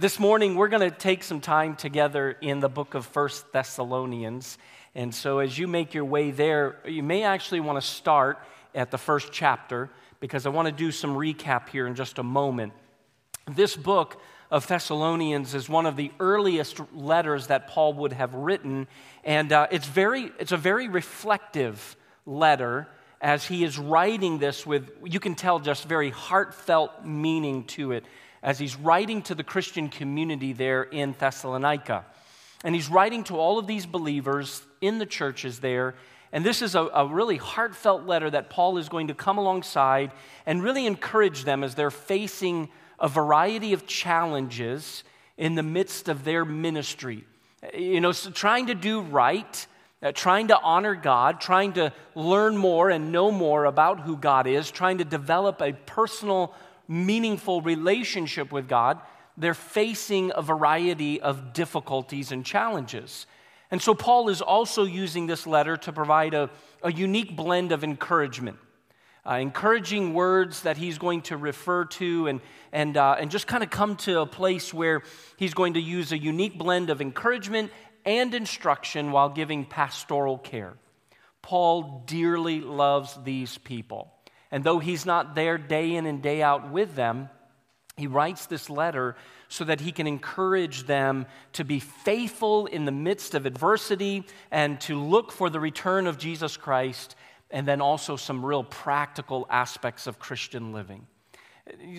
This morning, we're going to take some time together in the book of First Thessalonians. And so, as you make your way there, you may actually want to start at the first chapter because I want to do some recap here in just a moment. This book of Thessalonians is one of the earliest letters that Paul would have written, and uh, it's, very, it's a very reflective letter as he is writing this with, you can tell, just very heartfelt meaning to it as he's writing to the Christian community there in Thessalonica. And he's writing to all of these believers in the churches there. And this is a, a, really heartfelt letter that Paul is going to come alongside and really encourage them as they're facing a variety of challenges in the midst of their ministry. You know, so trying to do right, uh, trying to honor God, trying to learn more and know more about who God is, trying to develop a personal meaningful relationship with God, they're facing a variety of difficulties and challenges. And so, Paul is also using this letter to provide a, a unique blend of encouragement. Uh, encouraging words that he's going to refer to and, and, uh, and just kind of come to a place where he's going to use a unique blend of encouragement and instruction while giving pastoral care. Paul dearly loves these people. And though he's not there day in and day out with them, he writes this letter so that he can encourage them to be faithful in the midst of adversity and to look for the return of Jesus Christ, and then also some real practical aspects of Christian living.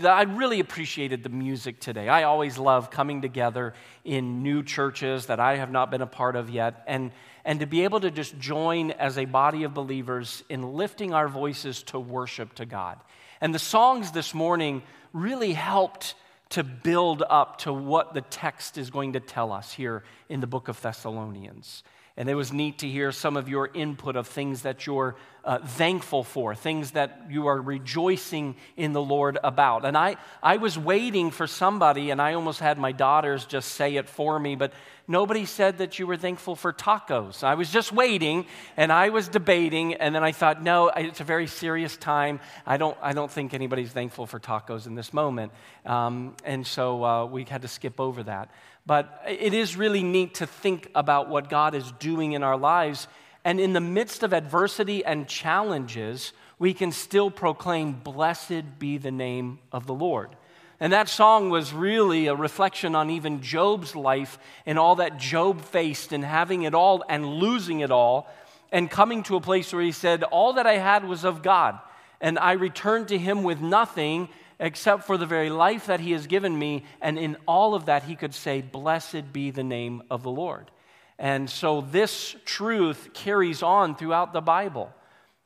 I really appreciated the music today. I always love coming together in new churches that I have not been a part of yet and, and to be able to just join as a body of believers in lifting our voices to worship to God. And the songs this morning really helped to build up to what the text is going to tell us here in the book of Thessalonians. And it was neat to hear some of your input of things that you're uh, thankful for, things that you are rejoicing in the Lord about. And I, I was waiting for somebody, and I almost had my daughters just say it for me, but nobody said that you were thankful for tacos. I was just waiting, and I was debating, and then I thought, no, it's a very serious time. I don't, I don't think anybody's thankful for tacos in this moment. Um, and so uh, we had to skip over that. But it is really neat to think about what God is doing in our lives. And in the midst of adversity and challenges, we can still proclaim, Blessed be the name of the Lord. And that song was really a reflection on even Job's life and all that Job faced and having it all and losing it all and coming to a place where he said, All that I had was of God. And I returned to him with nothing except for the very life that he has given me. And in all of that, he could say, Blessed be the name of the Lord. And so this truth carries on throughout the Bible.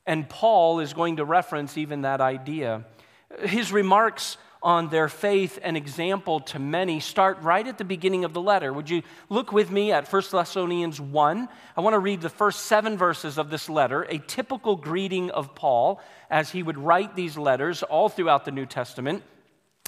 And Paul is going to reference even that idea. His remarks on their faith and example to many start right at the beginning of the letter. Would you look with me at 1 Thessalonians 1? I want to read the first seven verses of this letter, a typical greeting of Paul as he would write these letters all throughout the New Testament.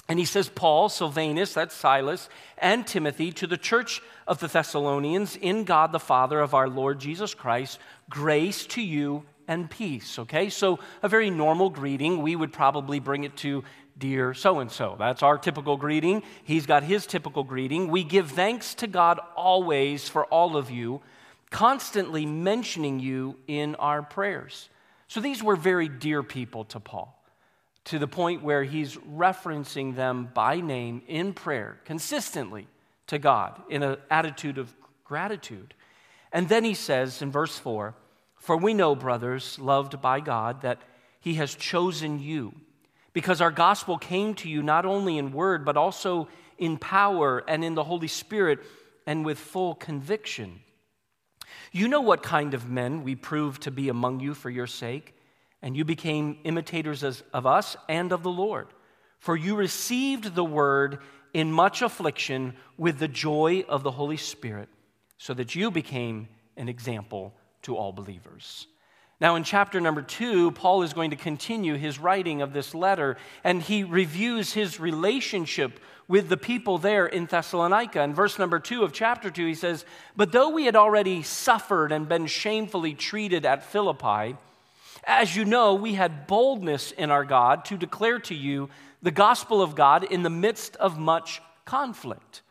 And he says, Paul, Silvanus, that's Silas, and Timothy to the church of the Thessalonians in God the Father of our Lord Jesus Christ, grace to you and peace. Okay, so a very normal greeting. We would probably bring it to dear so and so. That's our typical greeting. He's got his typical greeting. We give thanks to God always for all of you, constantly mentioning you in our prayers. So these were very dear people to Paul, to the point where he's referencing them by name in prayer consistently to God in an attitude of gratitude. And then he says in verse 4 For we know, brothers, loved by God, that he has chosen you because our gospel came to you not only in word, but also in power and in the Holy Spirit and with full conviction. You know what kind of men we proved to be among you for your sake, and you became imitators of us and of the Lord. For you received the word in much affliction with the joy of the Holy Spirit, so that you became an example to all believers. Now, in chapter number two, Paul is going to continue his writing of this letter, and he reviews his relationship with the people there in Thessalonica. In verse number two of chapter two, he says, But though we had already suffered and been shamefully treated at Philippi, as you know, we had boldness in our God to declare to you the gospel of God in the midst of much conflict.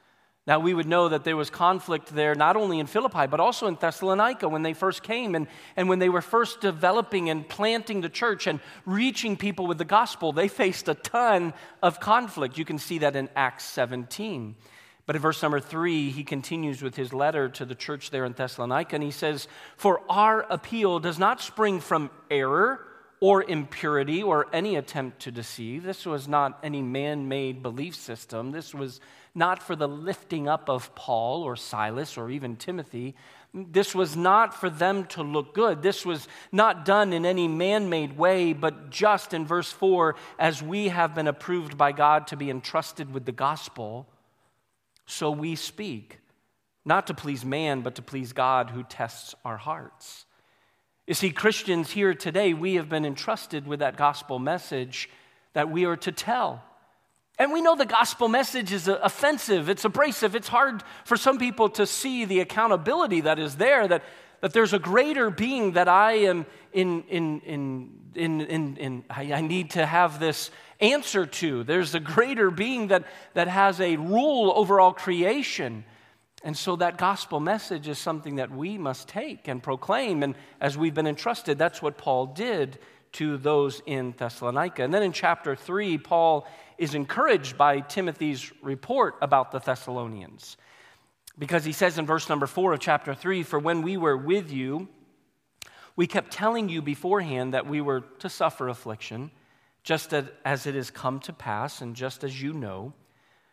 Now, we would know that there was conflict there not only in Philippi, but also in Thessalonica when they first came and, and when they were first developing and planting the church and reaching people with the gospel. They faced a ton of conflict. You can see that in Acts 17. But in verse number three, he continues with his letter to the church there in Thessalonica, and he says, For our appeal does not spring from error or impurity or any attempt to deceive. This was not any man made belief system. This was not for the lifting up of Paul or Silas or even Timothy. This was not for them to look good. This was not done in any man made way, but just in verse 4 as we have been approved by God to be entrusted with the gospel, so we speak, not to please man, but to please God who tests our hearts. You see, Christians here today, we have been entrusted with that gospel message that we are to tell. And we know the gospel message is offensive, it's abrasive, it's hard for some people to see the accountability that is there, that, that there's a greater being that I am in, in, in, in, in, in I, I need to have this answer to. There's a greater being that, that has a rule over all creation. And so that gospel message is something that we must take and proclaim. And as we've been entrusted, that's what Paul did to those in Thessalonica. And then in chapter 3, Paul is encouraged by Timothy's report about the Thessalonians. Because he says in verse number 4 of chapter 3 For when we were with you, we kept telling you beforehand that we were to suffer affliction, just as it has come to pass, and just as you know.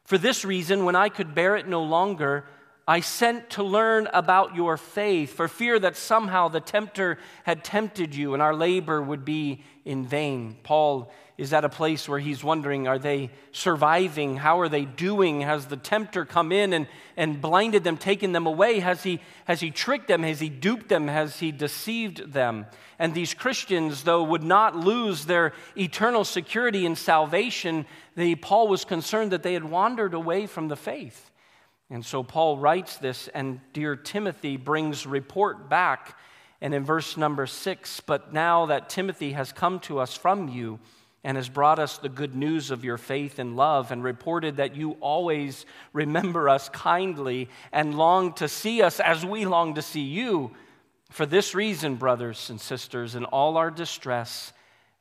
For this reason, when I could bear it no longer, I sent to learn about your faith, for fear that somehow the tempter had tempted you and our labor would be in vain. Paul is at a place where he's wondering are they surviving? How are they doing? Has the tempter come in and, and blinded them, taken them away? Has he, has he tricked them? Has he duped them? Has he deceived them? And these Christians, though, would not lose their eternal security in salvation, they, Paul was concerned that they had wandered away from the faith. And so Paul writes this, and dear Timothy brings report back. And in verse number six, but now that Timothy has come to us from you and has brought us the good news of your faith and love, and reported that you always remember us kindly and long to see us as we long to see you. For this reason, brothers and sisters, in all our distress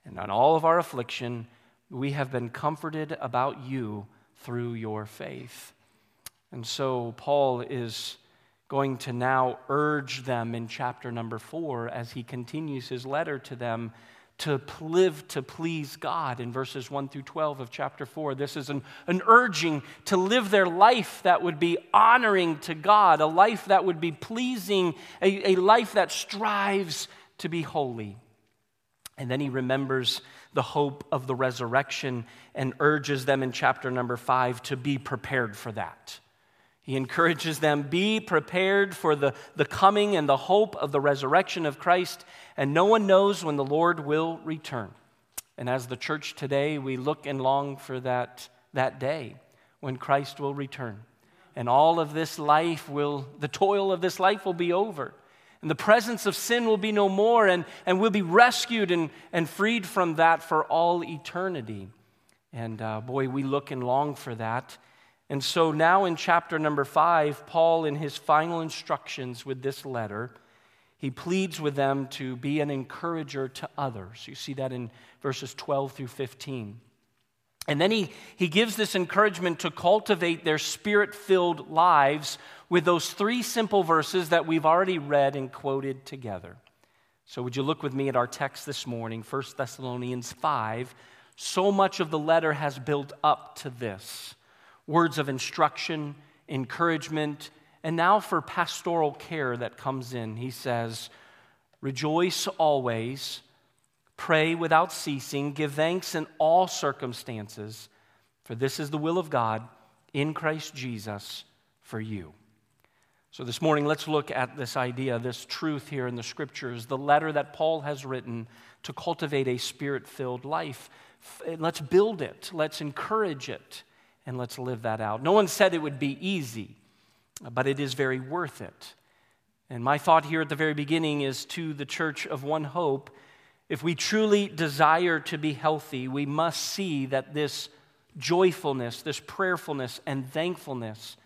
and on all of our affliction, we have been comforted about you through your faith. And so Paul is going to now urge them in chapter number four as he continues his letter to them to live to please God in verses 1 through 12 of chapter 4. This is an, an urging to live their life that would be honoring to God, a life that would be pleasing, a, a life that strives to be holy. And then he remembers the hope of the resurrection and urges them in chapter number 5 to be prepared for that. He encourages them be prepared for the, the coming and the hope of the resurrection of Christ, and no one knows when the Lord will return. And as the church today, we look and long for that, that day when Christ will return. And all of this life will, the toil of this life will be over. And the presence of sin will be no more, and, and we'll be rescued and, and freed from that for all eternity. And uh, boy, we look and long for that. And so now in chapter number five, Paul, in his final instructions with this letter, he pleads with them to be an encourager to others. You see that in verses 12 through 15. And then he, he gives this encouragement to cultivate their spirit filled lives with those three simple verses that we've already read and quoted together. So, would you look with me at our text this morning, 1 Thessalonians 5? So much of the letter has built up to this words of instruction, encouragement, and now for pastoral care that comes in. He says, Rejoice always, pray without ceasing, give thanks in all circumstances, for this is the will of God in Christ Jesus for you. So, this morning, let's look at this idea, this truth here in the scriptures, the letter that Paul has written to cultivate a spirit filled life. Let's build it, let's encourage it and let's live that out. No one said it would be easy, but it is very worth it. And my thought here at the very beginning is to the church of One Hope if we truly desire to be healthy, we must see that this joyfulness, this prayerfulness, and thankfulness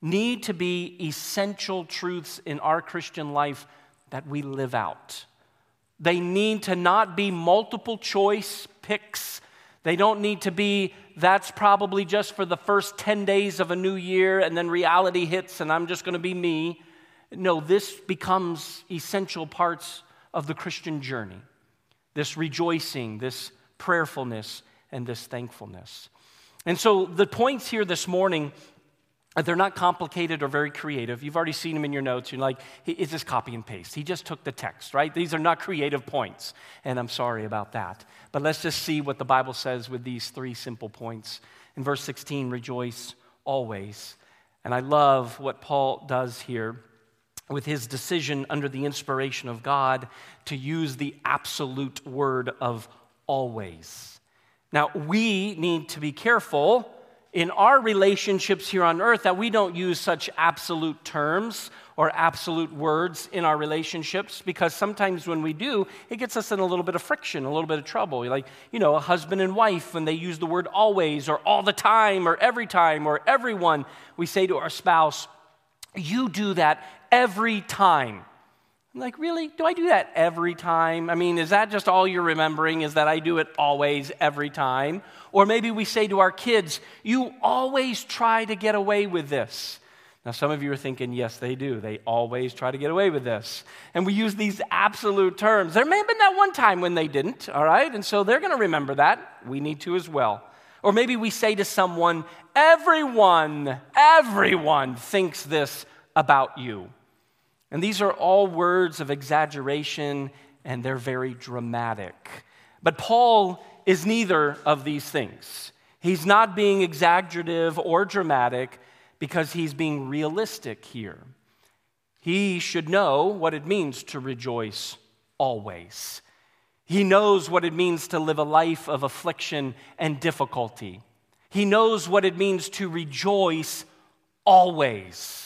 need to be essential truths in our Christian life that we live out. They need to not be multiple choice picks. They don't need to be, that's probably just for the first 10 days of a new year and then reality hits and I'm just going to be me. No, this becomes essential parts of the Christian journey this rejoicing, this prayerfulness, and this thankfulness. And so the points here this morning Uh, they're not complicated or very creative. You've already seen them in your notes. You're like, is this copy and paste? He just took the text, right? These are not creative points. And I'm sorry about that. But let's just see what the Bible says with these three simple points. In verse 16, rejoice always. And I love what Paul does here with his decision under the inspiration of God to use the absolute word of always. Now, we need to be careful in our relationships here on earth that we don't use such absolute terms or absolute words in our relationships because sometimes when we do, it gets us in a little bit of friction, a little bit of trouble. Like, you know, a husband and wife, when they use the word always or all the time or every time or everyone, we say to our spouse, You do that every time. I'm like, really? Do I do that every time? I mean, is that just all you're remembering? Is that I do it always, every time? Or maybe we say to our kids, you always try to get away with this. Now, some of you are thinking, yes, they do. They always try to get away with this. And we use these absolute terms. There may have been that one time when they didn't, all right? And so they're going to remember that. We need to as well. Or maybe we say to someone, everyone, everyone thinks this about you. And these are all words of exaggeration and they're very dramatic. But Paul is neither of these things. He's not being exaggerative or dramatic because he's being realistic here. He should know what it means to rejoice always. He knows what it means to live a life of affliction and difficulty. He knows what it means to rejoice always.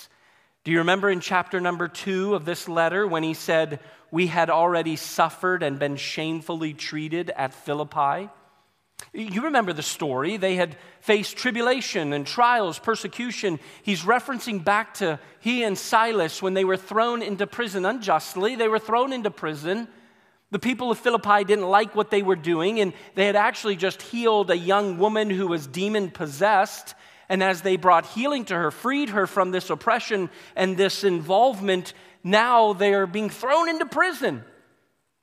Do you remember in chapter number two of this letter when he said, We had already suffered and been shamefully treated at Philippi? You remember the story. They had faced tribulation and trials, persecution. He's referencing back to he and Silas when they were thrown into prison unjustly. They were thrown into prison. The people of Philippi didn't like what they were doing, and they had actually just healed a young woman who was demon possessed. And as they brought healing to her, freed her from this oppression and this involvement, now they are being thrown into prison.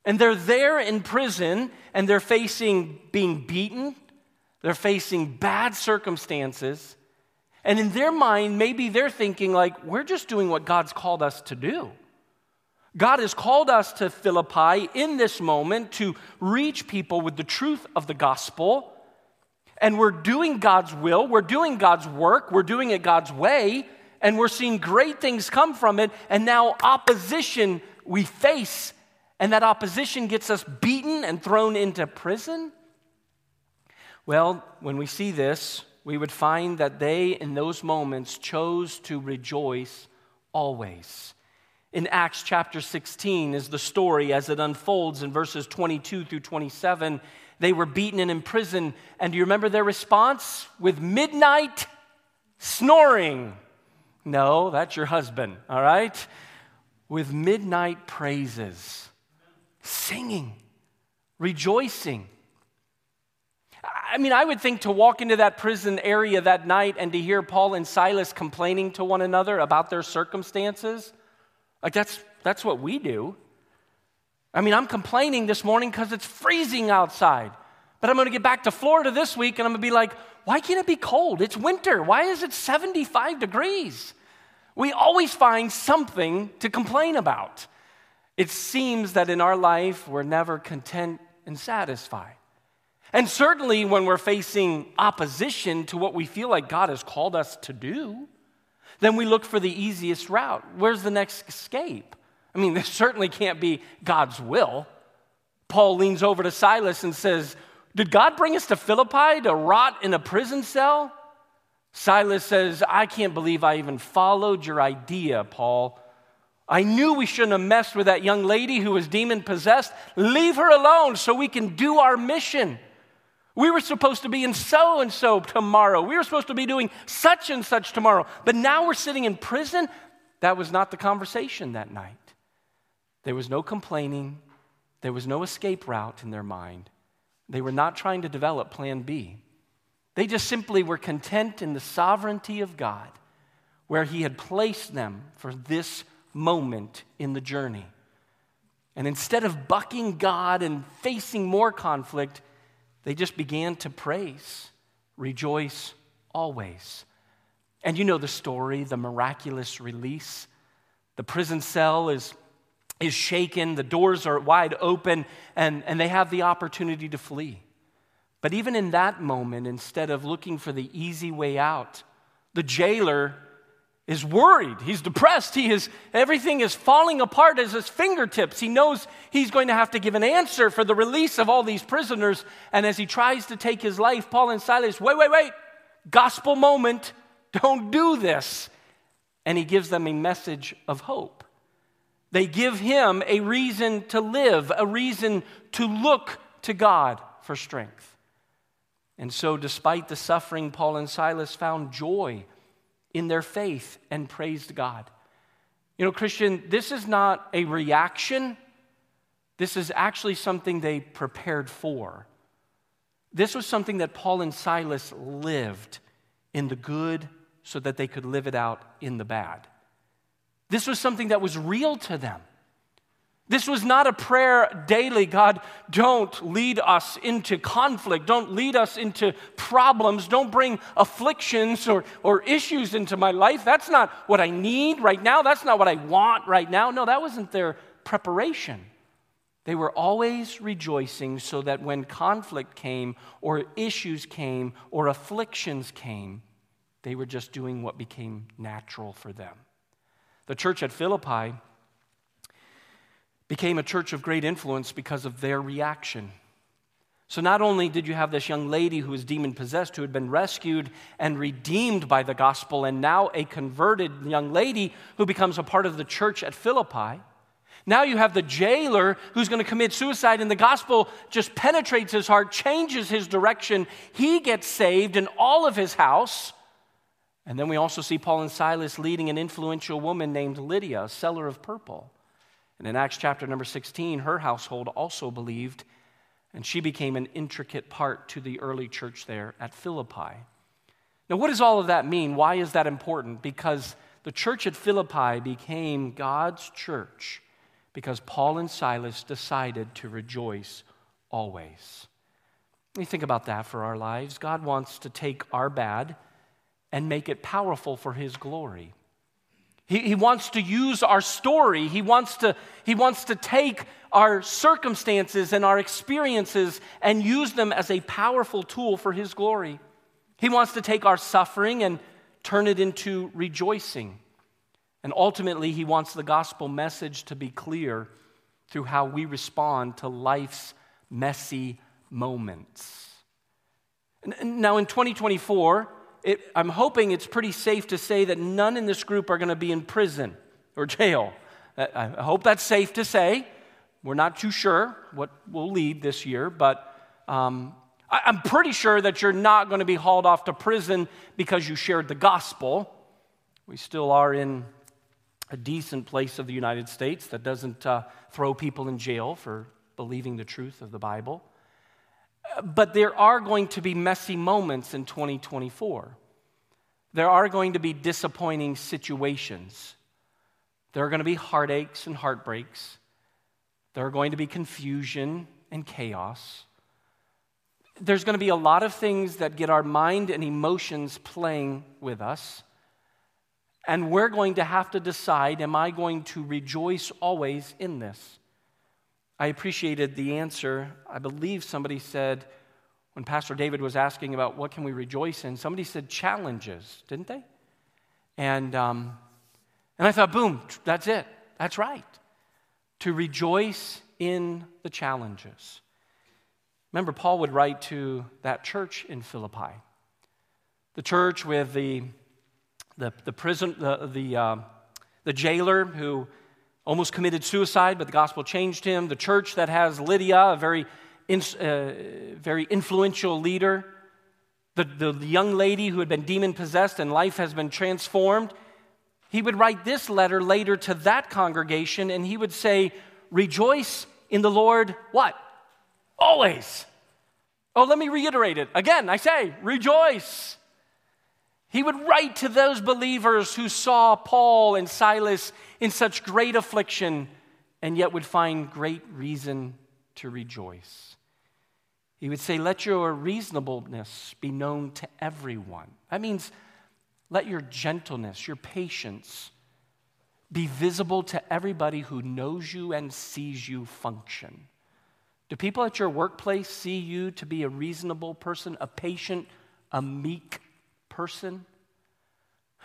And they're there in prison and they're facing being beaten, they're facing bad circumstances. And in their mind, maybe they're thinking, like, we're just doing what God's called us to do. God has called us to Philippi in this moment to reach people with the truth of the gospel and we're doing God's will, we're doing God's work, we're doing it God's way, and we're seeing great things come from it, and now opposition we face, and that opposition gets us beaten and thrown into prison? Well, when we see this, we would find that they, in those moments, chose to rejoice always. In Acts chapter 16 is the story as it unfolds in verses 22 through 27 they were beaten and imprisoned. And do you remember their response? With midnight snoring. No, that's your husband, all right? With midnight praises, singing, rejoicing. I mean, I would think to walk into that prison area that night and to hear Paul and Silas complaining to one another about their circumstances, like that's, that's what we do. I mean, I'm complaining this morning because it's freezing outside. But I'm going to get back to Florida this week and I'm going to be like, why can't it be cold? It's winter. Why is it 75 degrees? We always find something to complain about. It seems that in our life, we're never content and satisfied. And certainly when we're facing opposition to what we feel like God has called us to do, then we look for the easiest route. Where's the next escape? I mean, this certainly can't be God's will. Paul leans over to Silas and says, Did God bring us to Philippi to rot in a prison cell? Silas says, I can't believe I even followed your idea, Paul. I knew we shouldn't have messed with that young lady who was demon possessed. Leave her alone so we can do our mission. We were supposed to be in so and so tomorrow. We were supposed to be doing such and such tomorrow. But now we're sitting in prison. That was not the conversation that night. There was no complaining, there was no escape route in their mind. They were not trying to develop plan B. They just simply were content in the sovereignty of God, where He had placed them for this moment in the journey. And instead of bucking God and facing more conflict, they just began to praise, rejoice always. And you know the story the miraculous release. The prison cell is is shaken, the doors are wide open, and, and they have the opportunity to flee. But even in that moment, instead of looking for the easy way out, the jailer is worried. He's depressed. He is, everything is falling apart at his fingertips. He knows he's going to have to give an answer for the release of all these prisoners. And as he tries to take his life, Paul and Silas, wait, wait, wait, gospel moment, don't do this. And he gives them a message of hope. They give him a reason to live, a reason to look to God for strength. And so, despite the suffering, Paul and Silas found joy in their faith and praised God. You know, Christian, this is not a reaction, this is actually something they prepared for. This was something that Paul and Silas lived in the good so that they could live it out in the bad. This was something that was real to them. This was not a prayer daily God, don't lead us into conflict. Don't lead us into problems. Don't bring afflictions or, or issues into my life. That's not what I need right now. That's not what I want right now. No, that wasn't their preparation. They were always rejoicing so that when conflict came, or issues came, or afflictions came, they were just doing what became natural for them. The church at Philippi became a church of great influence because of their reaction. So, not only did you have this young lady who was demon possessed, who had been rescued and redeemed by the gospel, and now a converted young lady who becomes a part of the church at Philippi, now you have the jailer who's going to commit suicide, and the gospel just penetrates his heart, changes his direction. He gets saved, and all of his house. And then we also see Paul and Silas leading an influential woman named Lydia, a seller of purple. And in Acts chapter number 16, her household also believed, and she became an intricate part to the early church there at Philippi. Now, what does all of that mean? Why is that important? Because the church at Philippi became God's church because Paul and Silas decided to rejoice always. Me think about that for our lives. God wants to take our bad and make it powerful for His glory. He, he wants to use our story. He wants, to, he wants to take our circumstances and our experiences and use them as a powerful tool for His glory. He wants to take our suffering and turn it into rejoicing. And ultimately, He wants the gospel message to be clear through how we respond to life's messy moments. Now, in 2024, it, I'm hoping it's pretty safe to say that none in this group are going to be in prison or jail. I hope that's safe to say. We're not too sure what will lead this year, but um, I, I'm pretty sure that you're not going to be hauled off to prison because you shared the gospel. We still are in a decent place of the United States that doesn't uh, throw people in jail for believing the truth of the Bible. But there are going to be messy moments in 2024. There are going to be disappointing situations. There are going to be heartaches and heartbreaks. There are going to be confusion and chaos. There's going to be a lot of things that get our mind and emotions playing with us. And we're going to have to decide am I going to rejoice always in this? I appreciated the answer. I believe somebody said, when Pastor David was asking about what can we rejoice in, somebody said challenges, didn't they? And, um, and I thought, boom, that's it. That's right. To rejoice in the challenges. Remember, Paul would write to that church in Philippi, the church with the, the, the prison, the, the, uh, the jailer who almost committed suicide, but the gospel changed him. The church that has Lydia, a very in, uh, very influential leader, the, the young lady who had been demon possessed and life has been transformed, he would write this letter later to that congregation and he would say, Rejoice in the Lord, what? Always. Oh, let me reiterate it. Again, I say, rejoice. He would write to those believers who saw Paul and Silas in such great affliction and yet would find great reason to rejoice. He would say, Let your reasonableness be known to everyone. That means let your gentleness, your patience, be visible to everybody who knows you and sees you function. Do people at your workplace see you to be a reasonable person, a patient, a meek person?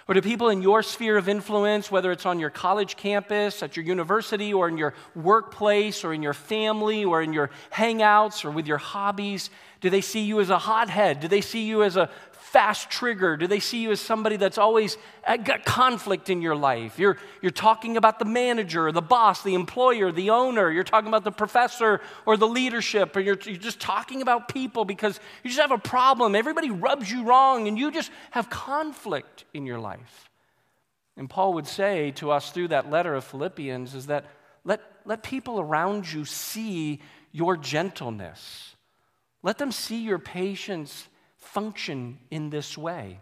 Or do people in your sphere of influence, whether it's on your college campus, at your university, or in your workplace, or in your family, or in your hangouts, or with your hobbies, do they see you as a hothead? Do they see you as a fast trigger? Do they see you as somebody that's always uh, got conflict in your life? You're, you're talking about the manager, the boss, the employer, the owner. You're talking about the professor or the leadership, or you're, you're just talking about people because you just have a problem. Everybody rubs you wrong, and you just have conflict in your life. And Paul would say to us through that letter of Philippians is that let, let people around you see your gentleness. Let them see your patience function in this way.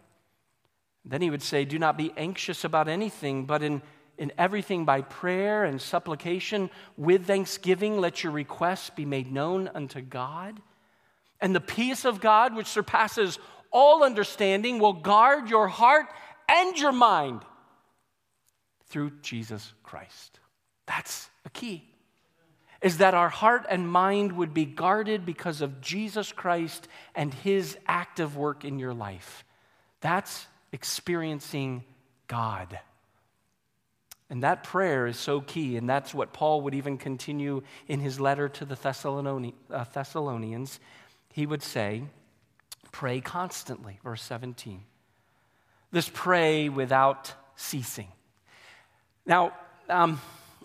Then he would say, Do not be anxious about anything, but in, in everything by prayer and supplication, with thanksgiving, let your requests be made known unto God. And the peace of God, which surpasses all understanding, will guard your heart and your mind through Jesus Christ. That's a key is that our heart and mind would be guarded because of Jesus Christ and his active work in your life. That's experiencing God. And that prayer is so key, and that's what Paul would even continue in his letter to the uh, Thessalonians. He would say, Pray constantly, verse 17. This pray without ceasing. Now, um,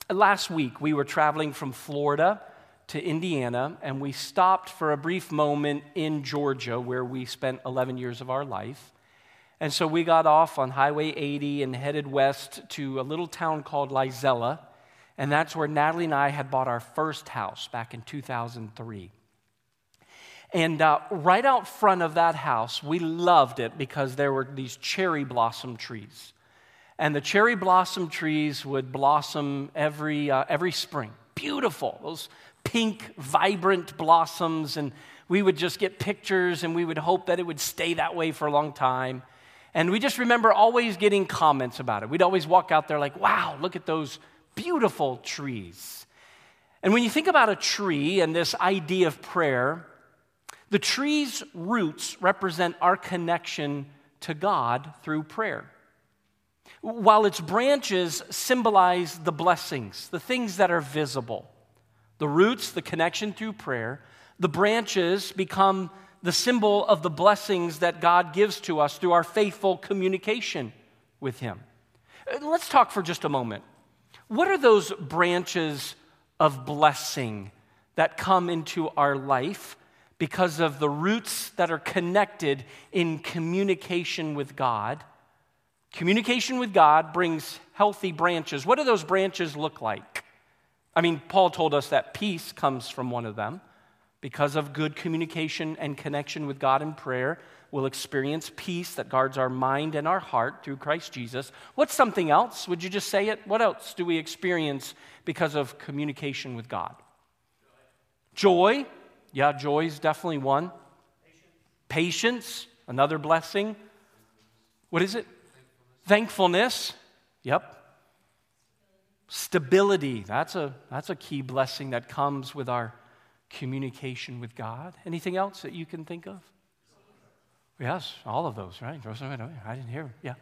last week we were traveling from Florida to Indiana, and we stopped for a brief moment in Georgia where we spent 11 years of our life. And so we got off on Highway 80 and headed west to a little town called Lizella. And that's where Natalie and I had bought our first house back in 2003. And uh, right out front of that house, we loved it because there were these cherry blossom trees. And the cherry blossom trees would blossom every, uh, every spring. Beautiful, those pink, vibrant blossoms. And we would just get pictures and we would hope that it would stay that way for a long time. And we just remember always getting comments about it. We'd always walk out there like, wow, look at those beautiful trees. And when you think about a tree and this idea of prayer, the tree's roots represent our connection to God through prayer while its branches symbolize the blessings, the things that are visible. The roots, the connection through prayer, the branches become the symbol of the blessings that God gives to us through our faithful communication with Him. Uh, let's talk for just a moment. What are those branches of blessing that come into our life because of the roots that are connected in communication with God? Communication with God brings healthy branches. What do those branches look like? I mean, Paul told us that peace comes from one of them. Because of good communication and connection with God in prayer, we'll experience peace that guards our mind and our heart through Christ Jesus. What's something else? Would you just say it? What else do we experience because of communication with God? Joy. joy. Yeah, joy is definitely one. Patience. Patience, another blessing. What is it? Thankfulness, yep. Stability, that's a, that's a key blessing that comes with our communication with God. Anything else that you can think of? Yes, all of those, right? I didn't hear. Yeah.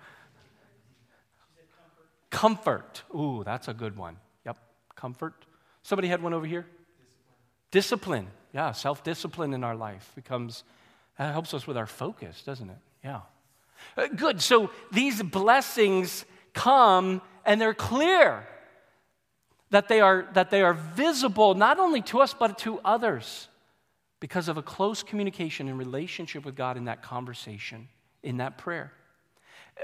Comfort. Ooh, that's a good one. Yep, comfort. Somebody had one over here? Discipline. Discipline. Yeah, self discipline in our life becomes, that helps us with our focus, doesn't it? Yeah. Uh, good. So these blessings come and they're clear that they are, that they are visible not only to us but to others. because of a close communication and relationship with God in that conversation, in that prayer.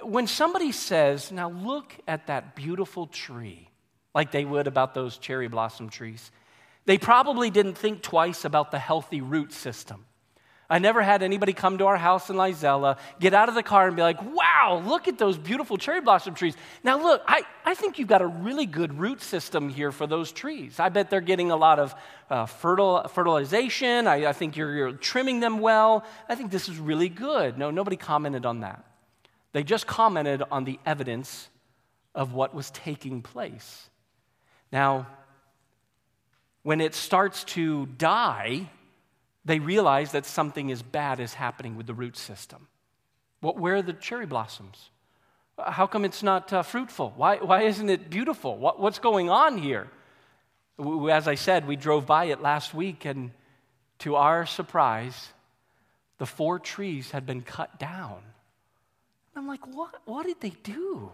When somebody says, Now look at that beautiful tree, like they would about those cherry blossom trees, they probably didn't think twice about the healthy root system. I never had anybody come to our house in Lizella, get out of the car and be like, wow, look at those beautiful cherry blossom trees. Now, look, I, I think you've got a really good root system here for those trees. I bet they're getting a lot of uh, fertil, fertilization. I, I think you're, you're trimming them well. I think this is really good. No, nobody commented on that. They just commented on the evidence of what was taking place. Now, when it starts to die, they realize that something is bad is happening with the root system. Well, where are the cherry blossoms? How come it's not uh, fruitful? Why, why isn't it beautiful? What, what's going on here? As I said, we drove by it last week, and to our surprise, the four trees had been cut down. I'm like, what, what did they do?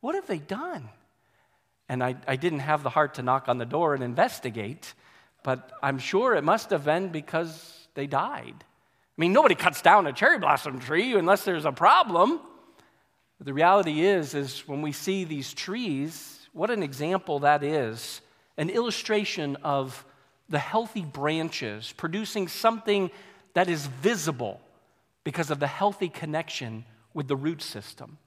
What have they done? And I, I didn't have the heart to knock on the door and investigate, but I'm sure it must have been because they died. I mean, nobody cuts down a cherry blossom tree unless there's a problem. But the reality is, is when we see these trees, what an example that is, an illustration of the healthy branches producing something that is visible because of the healthy connection with the root system.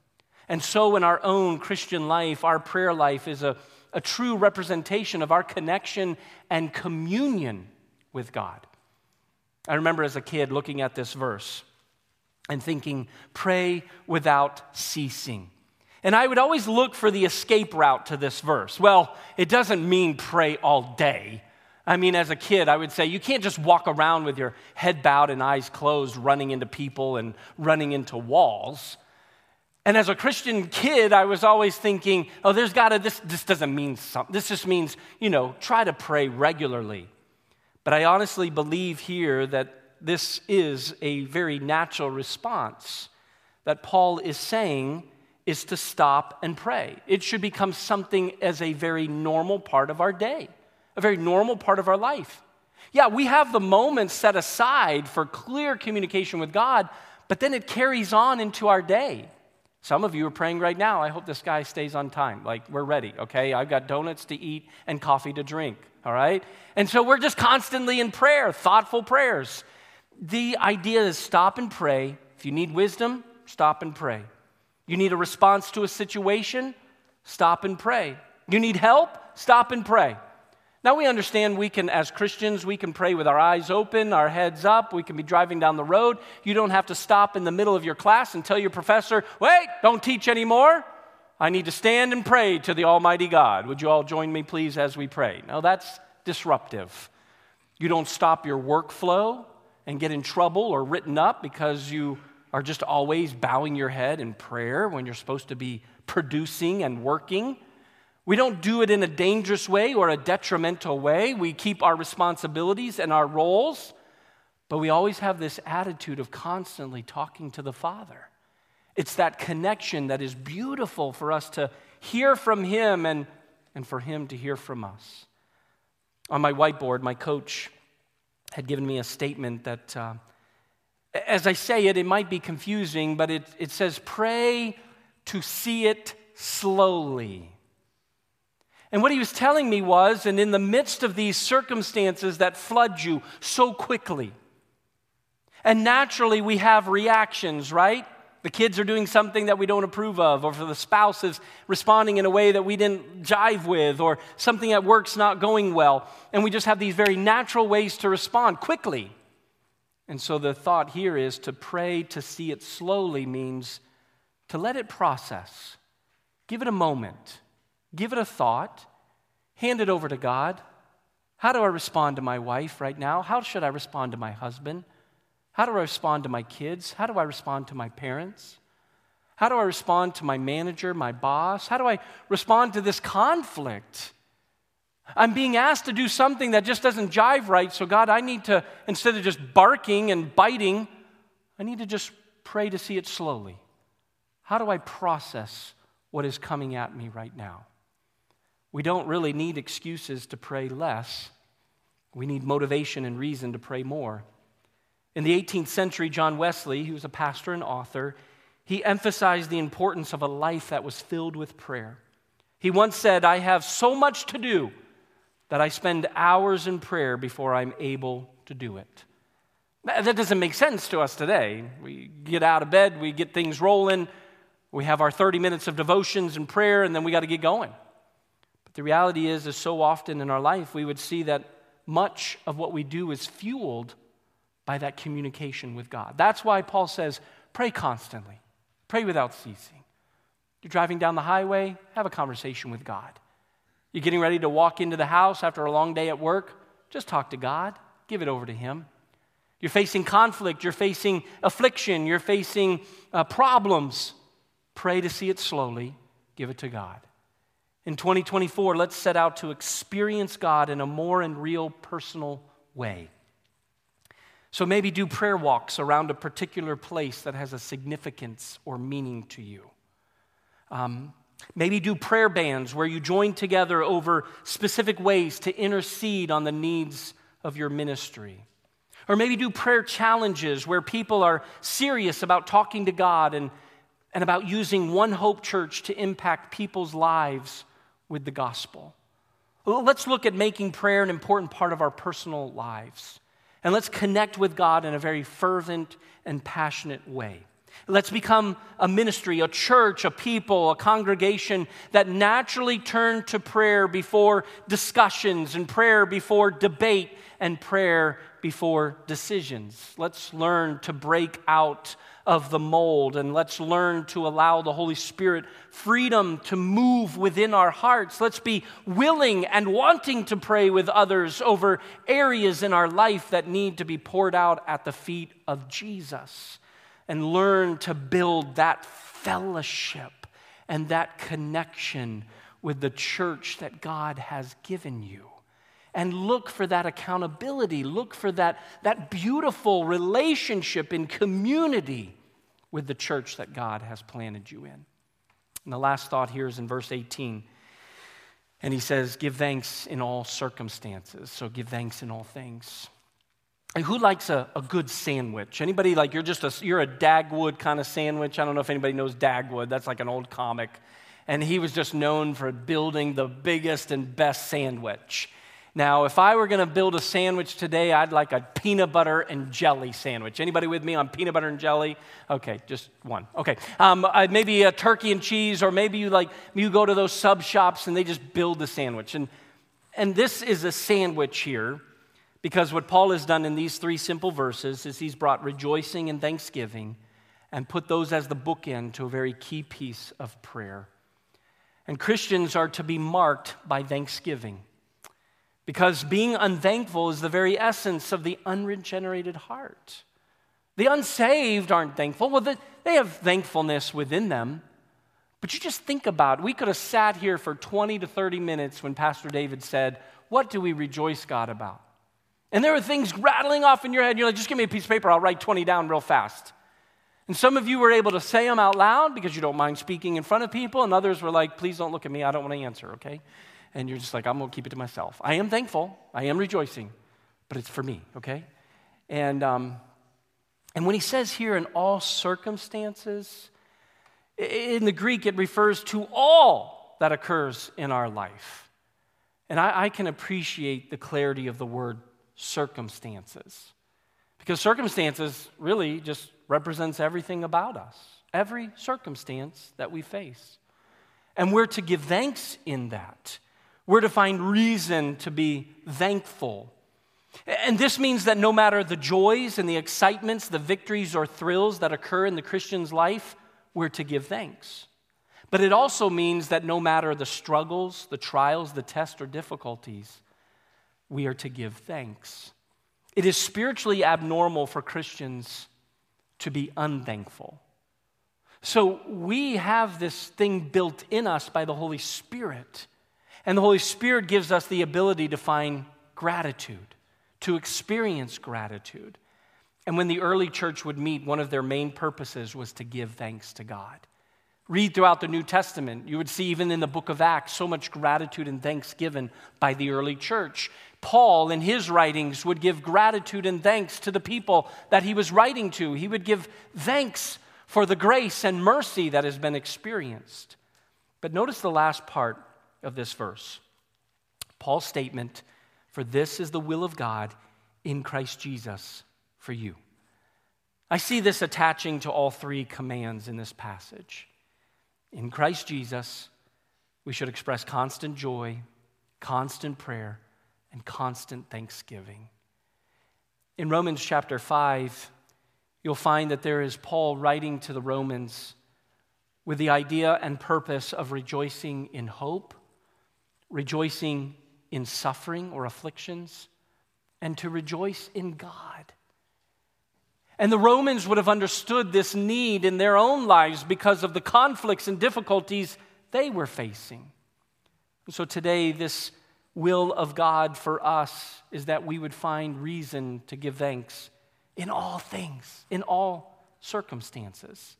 And so, in our own Christian life, our prayer life is a, a true representation of our connection and communion with God. I remember as a kid looking at this verse and thinking, pray without ceasing. And I would always look for the escape route to this verse. Well, it doesn't mean pray all day. I mean, as a kid, I would say you can't just walk around with your head bowed and eyes closed, running into people and running into walls. And as a Christian kid, I was always thinking, oh, there's got to, this, this doesn't mean something. This just means, you know, try to pray regularly. But I honestly believe here that this is a very natural response that Paul is saying is to stop and pray. It should become something as a very normal part of our day, a very normal part of our life. Yeah, we have the moments set aside for clear communication with God, but then it carries on into our day. Some of you are praying right now. I hope this guy stays on time. Like, we're ready, okay? I've got donuts to eat and coffee to drink, all right? And so we're just constantly in prayer, thoughtful prayers. The idea is stop and pray. If you need wisdom, stop and pray. You need a response to a situation, stop and pray. You need help, stop and pray. Now we understand we can, as Christians, we can pray with our eyes open, our heads up. We can be driving down the road. You don't have to stop in the middle of your class and tell your professor, wait, don't teach anymore. I need to stand and pray to the Almighty God. Would you all join me, please, as we pray? Now that's disruptive. You don't stop your workflow and get in trouble or written up because you are just always bowing your head in prayer when you're supposed to be producing and working. We don't do it in a dangerous way or a detrimental way. We keep our responsibilities and our roles, but we always have this attitude of constantly talking to the Father. It's that connection that is beautiful for us to hear from Him and, and for Him to hear from us. On my whiteboard, my coach had given me a statement that, uh, as I say it, it might be confusing, but it, it says, Pray to see it slowly. And what he was telling me was, and in the midst of these circumstances that flood you so quickly, and naturally we have reactions, right? The kids are doing something that we don't approve of, or the spouse is responding in a way that we didn't jive with, or something at work's not going well. And we just have these very natural ways to respond quickly. And so the thought here is to pray to see it slowly means to let it process, give it a moment give it a thought, hand it over to God. How do I respond to my wife right now? How should I respond to my husband? How do I respond to my kids? How do I respond to my parents? How do I respond to my manager, my boss? How do I respond to this conflict? I'm being asked to do something that just doesn't jive right. So, God, I need to, instead of just barking and biting, I need to just pray to see it slowly. How do I process what is coming at me right now? We don't really need excuses to pray less. We need motivation and reason to pray more. In the 18th century, John Wesley, who was a pastor and author, he emphasized the importance of a life that was filled with prayer. He once said, I have so much to do that I spend hours in prayer before I'm able to do it. That doesn't make sense to us today. We get out of bed, we get things rolling, we have our 30 minutes of devotions and prayer, and then we got to get going. The reality is, is so often in our life, we would see that much of what we do is fueled by that communication with God. That's why Paul says, pray constantly, pray without ceasing. You're driving down the highway, have a conversation with God. You're getting ready to walk into the house after a long day at work, just talk to God, give it over to Him. You're facing conflict, you're facing affliction, you're facing uh, problems. Pray to see it slowly, give it to God. In 2024, let's set out to experience God in a more and real personal way. So maybe do prayer walks around a particular place that has a significance or meaning to you. Um, maybe do prayer bands where you join together over specific ways to intercede on the needs of your ministry. Or maybe do prayer challenges where people are serious about talking to God and, and about using One Hope Church to impact people's lives with the gospel. Let's look at making prayer an important part of our personal lives. And let's connect with God in a very fervent and passionate way. Let's become a ministry, a church, a people, a congregation that naturally turn to prayer before discussions and prayer before debate and prayer before decisions. Let's learn to break out of the mold and let's learn to allow the Holy Spirit freedom to move within our hearts. Let's be willing and wanting to pray with others over areas in our life that need to be poured out at the feet of Jesus and learn to build that fellowship and that connection with the church that God has given you. And look for that accountability. Look for that, that beautiful relationship in community with the church that God has planted you in. And the last thought here is in verse 18. And he says, Give thanks in all circumstances. So give thanks in all things. And who likes a, a good sandwich? Anybody like you're just a you're a Dagwood kind of sandwich? I don't know if anybody knows Dagwood. That's like an old comic. And he was just known for building the biggest and best sandwich. Now, if I were going to build a sandwich today, I'd like a peanut butter and jelly sandwich. Anybody with me on peanut butter and jelly? Okay, just one. Okay, um, maybe a turkey and cheese, or maybe you like you go to those sub shops and they just build the sandwich. And and this is a sandwich here because what Paul has done in these three simple verses is he's brought rejoicing and thanksgiving and put those as the bookend to a very key piece of prayer. And Christians are to be marked by thanksgiving because being unthankful is the very essence of the unregenerated heart. The unsaved aren't thankful. Well, they have thankfulness within them. But you just think about it. We could have sat here for 20 to 30 minutes when Pastor David said, What do we rejoice God about? And there are things rattling off in your head. You're like, just give me a piece of paper, I'll write 20 down real fast. And some of you were able to say them out loud because you don't mind speaking in front of people, and others were like, please don't look at me, I don't want to answer, okay? And you're just like, I'm going to keep it to myself. I am thankful, I am rejoicing, but it's for me, okay? And, um, and when he says here, in all circumstances, in the Greek, it refers to all that occurs in our life. And I, I can appreciate the clarity of the word circumstances. Because circumstances really just represents everything about us, every circumstance that we face. And we're to give thanks in that. We're to find reason to be thankful. And this means that no matter the joys and the excitements, the victories or thrills that occur in the Christian's life, we're to give thanks. But it also means that no matter the struggles, the trials, the tests, or difficulties, we are to give thanks. It is spiritually abnormal for Christians to be unthankful. So we have this thing built in us by the Holy Spirit. And the Holy Spirit gives us the ability to find gratitude, to experience gratitude. And when the early church would meet, one of their main purposes was to give thanks to God. Read throughout the New Testament, you would see even in the book of Acts so much gratitude and thanksgiving by the early church Paul, in his writings, would give gratitude and thanks to the people that he was writing to. He would give thanks for the grace and mercy that has been experienced. But notice the last part of this verse Paul's statement For this is the will of God in Christ Jesus for you. I see this attaching to all three commands in this passage. In Christ Jesus, we should express constant joy, constant prayer, and constant thanksgiving. In Romans chapter 5, you'll find that there is Paul writing to the Romans with the idea and purpose of rejoicing in hope, rejoicing in suffering or afflictions, and to rejoice in God. And the Romans would have understood this need in their own lives because of the conflicts and difficulties they were facing. And so today, this will of God for us is that we would find reason to give thanks in all things, in all circumstances.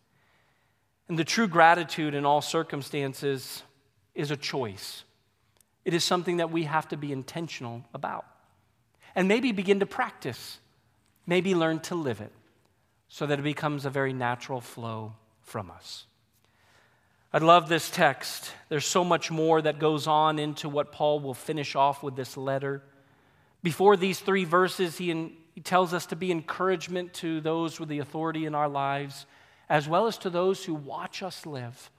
And the true gratitude in all circumstances is a choice. It is something that we have to be intentional about. And maybe begin to practice, maybe learn to live it so that it becomes a very natural flow from us. I love this text. There's so much more that goes on into what Paul will finish off with this letter. Before these three verses, he, in, he tells us to be encouragement to those with the authority in our lives, as well as to those who watch us live.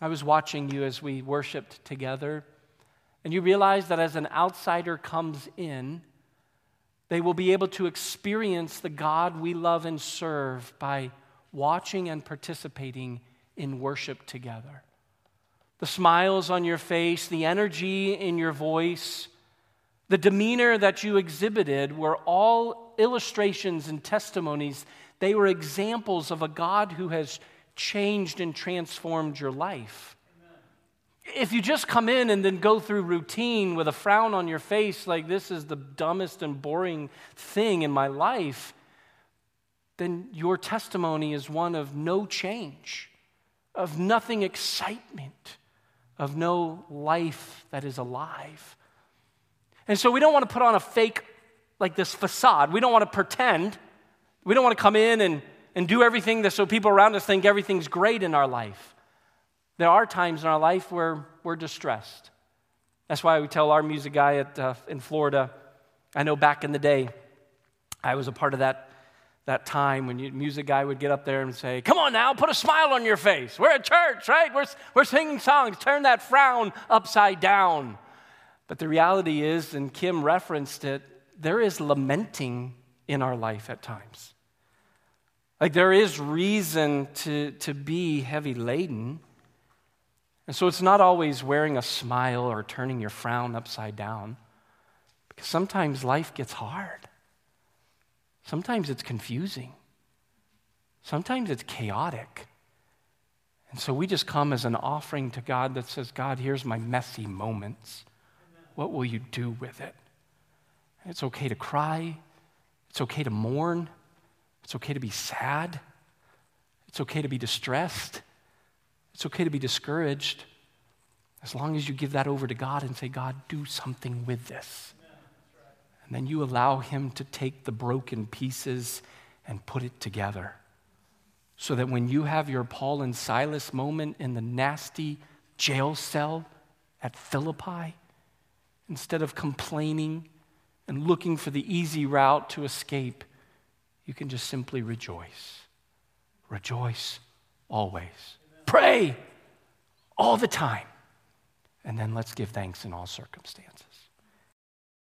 I was watching you as we worshiped together, and you realize that as an outsider comes in, they will be able to experience the God we love and serve by watching and participating in worship together. The smiles on your face, the energy in your voice, the demeanor that you exhibited were all illustrations and testimonies. They were examples of a God who has changed and transformed your life. If you just come in and then go through routine with a frown on your face, like this is the dumbest and boring thing in my life, then your testimony is one of no change, of nothing excitement, of no life that is alive. And so we don't want to put on a fake, like this facade. We don't want to pretend. We don't want to come in and, and do everything that so people around us think everything's great in our life. There are times in our life where we're distressed. That's why we tell our music guy at, uh, in Florida. I know back in the day, I was a part of that, that time when music guy would get up there and say, Come on now, put a smile on your face. We're at church, right? We're, we're singing songs. Turn that frown upside down. But the reality is, and Kim referenced it, there is lamenting in our life at times. Like there is reason to, to be heavy laden. And so it's not always wearing a smile or turning your frown upside down, because sometimes life gets hard. Sometimes it's confusing. Sometimes it's chaotic. And so we just come as an offering to God that says, God, here's my messy moments. What will you do with it? it's okay to cry. It's okay to mourn. It's okay to be sad. It's okay to be distressed. It's okay to be discouraged as long as you give that over to God and say, God, do something with this. And then you allow Him to take the broken pieces and put it together. So that when you have your Paul and Silas moment in the nasty jail cell at Philippi, instead of complaining and looking for the easy route to escape, you can just simply rejoice. Rejoice always. Pray all the time. And then let's give thanks in all circumstances.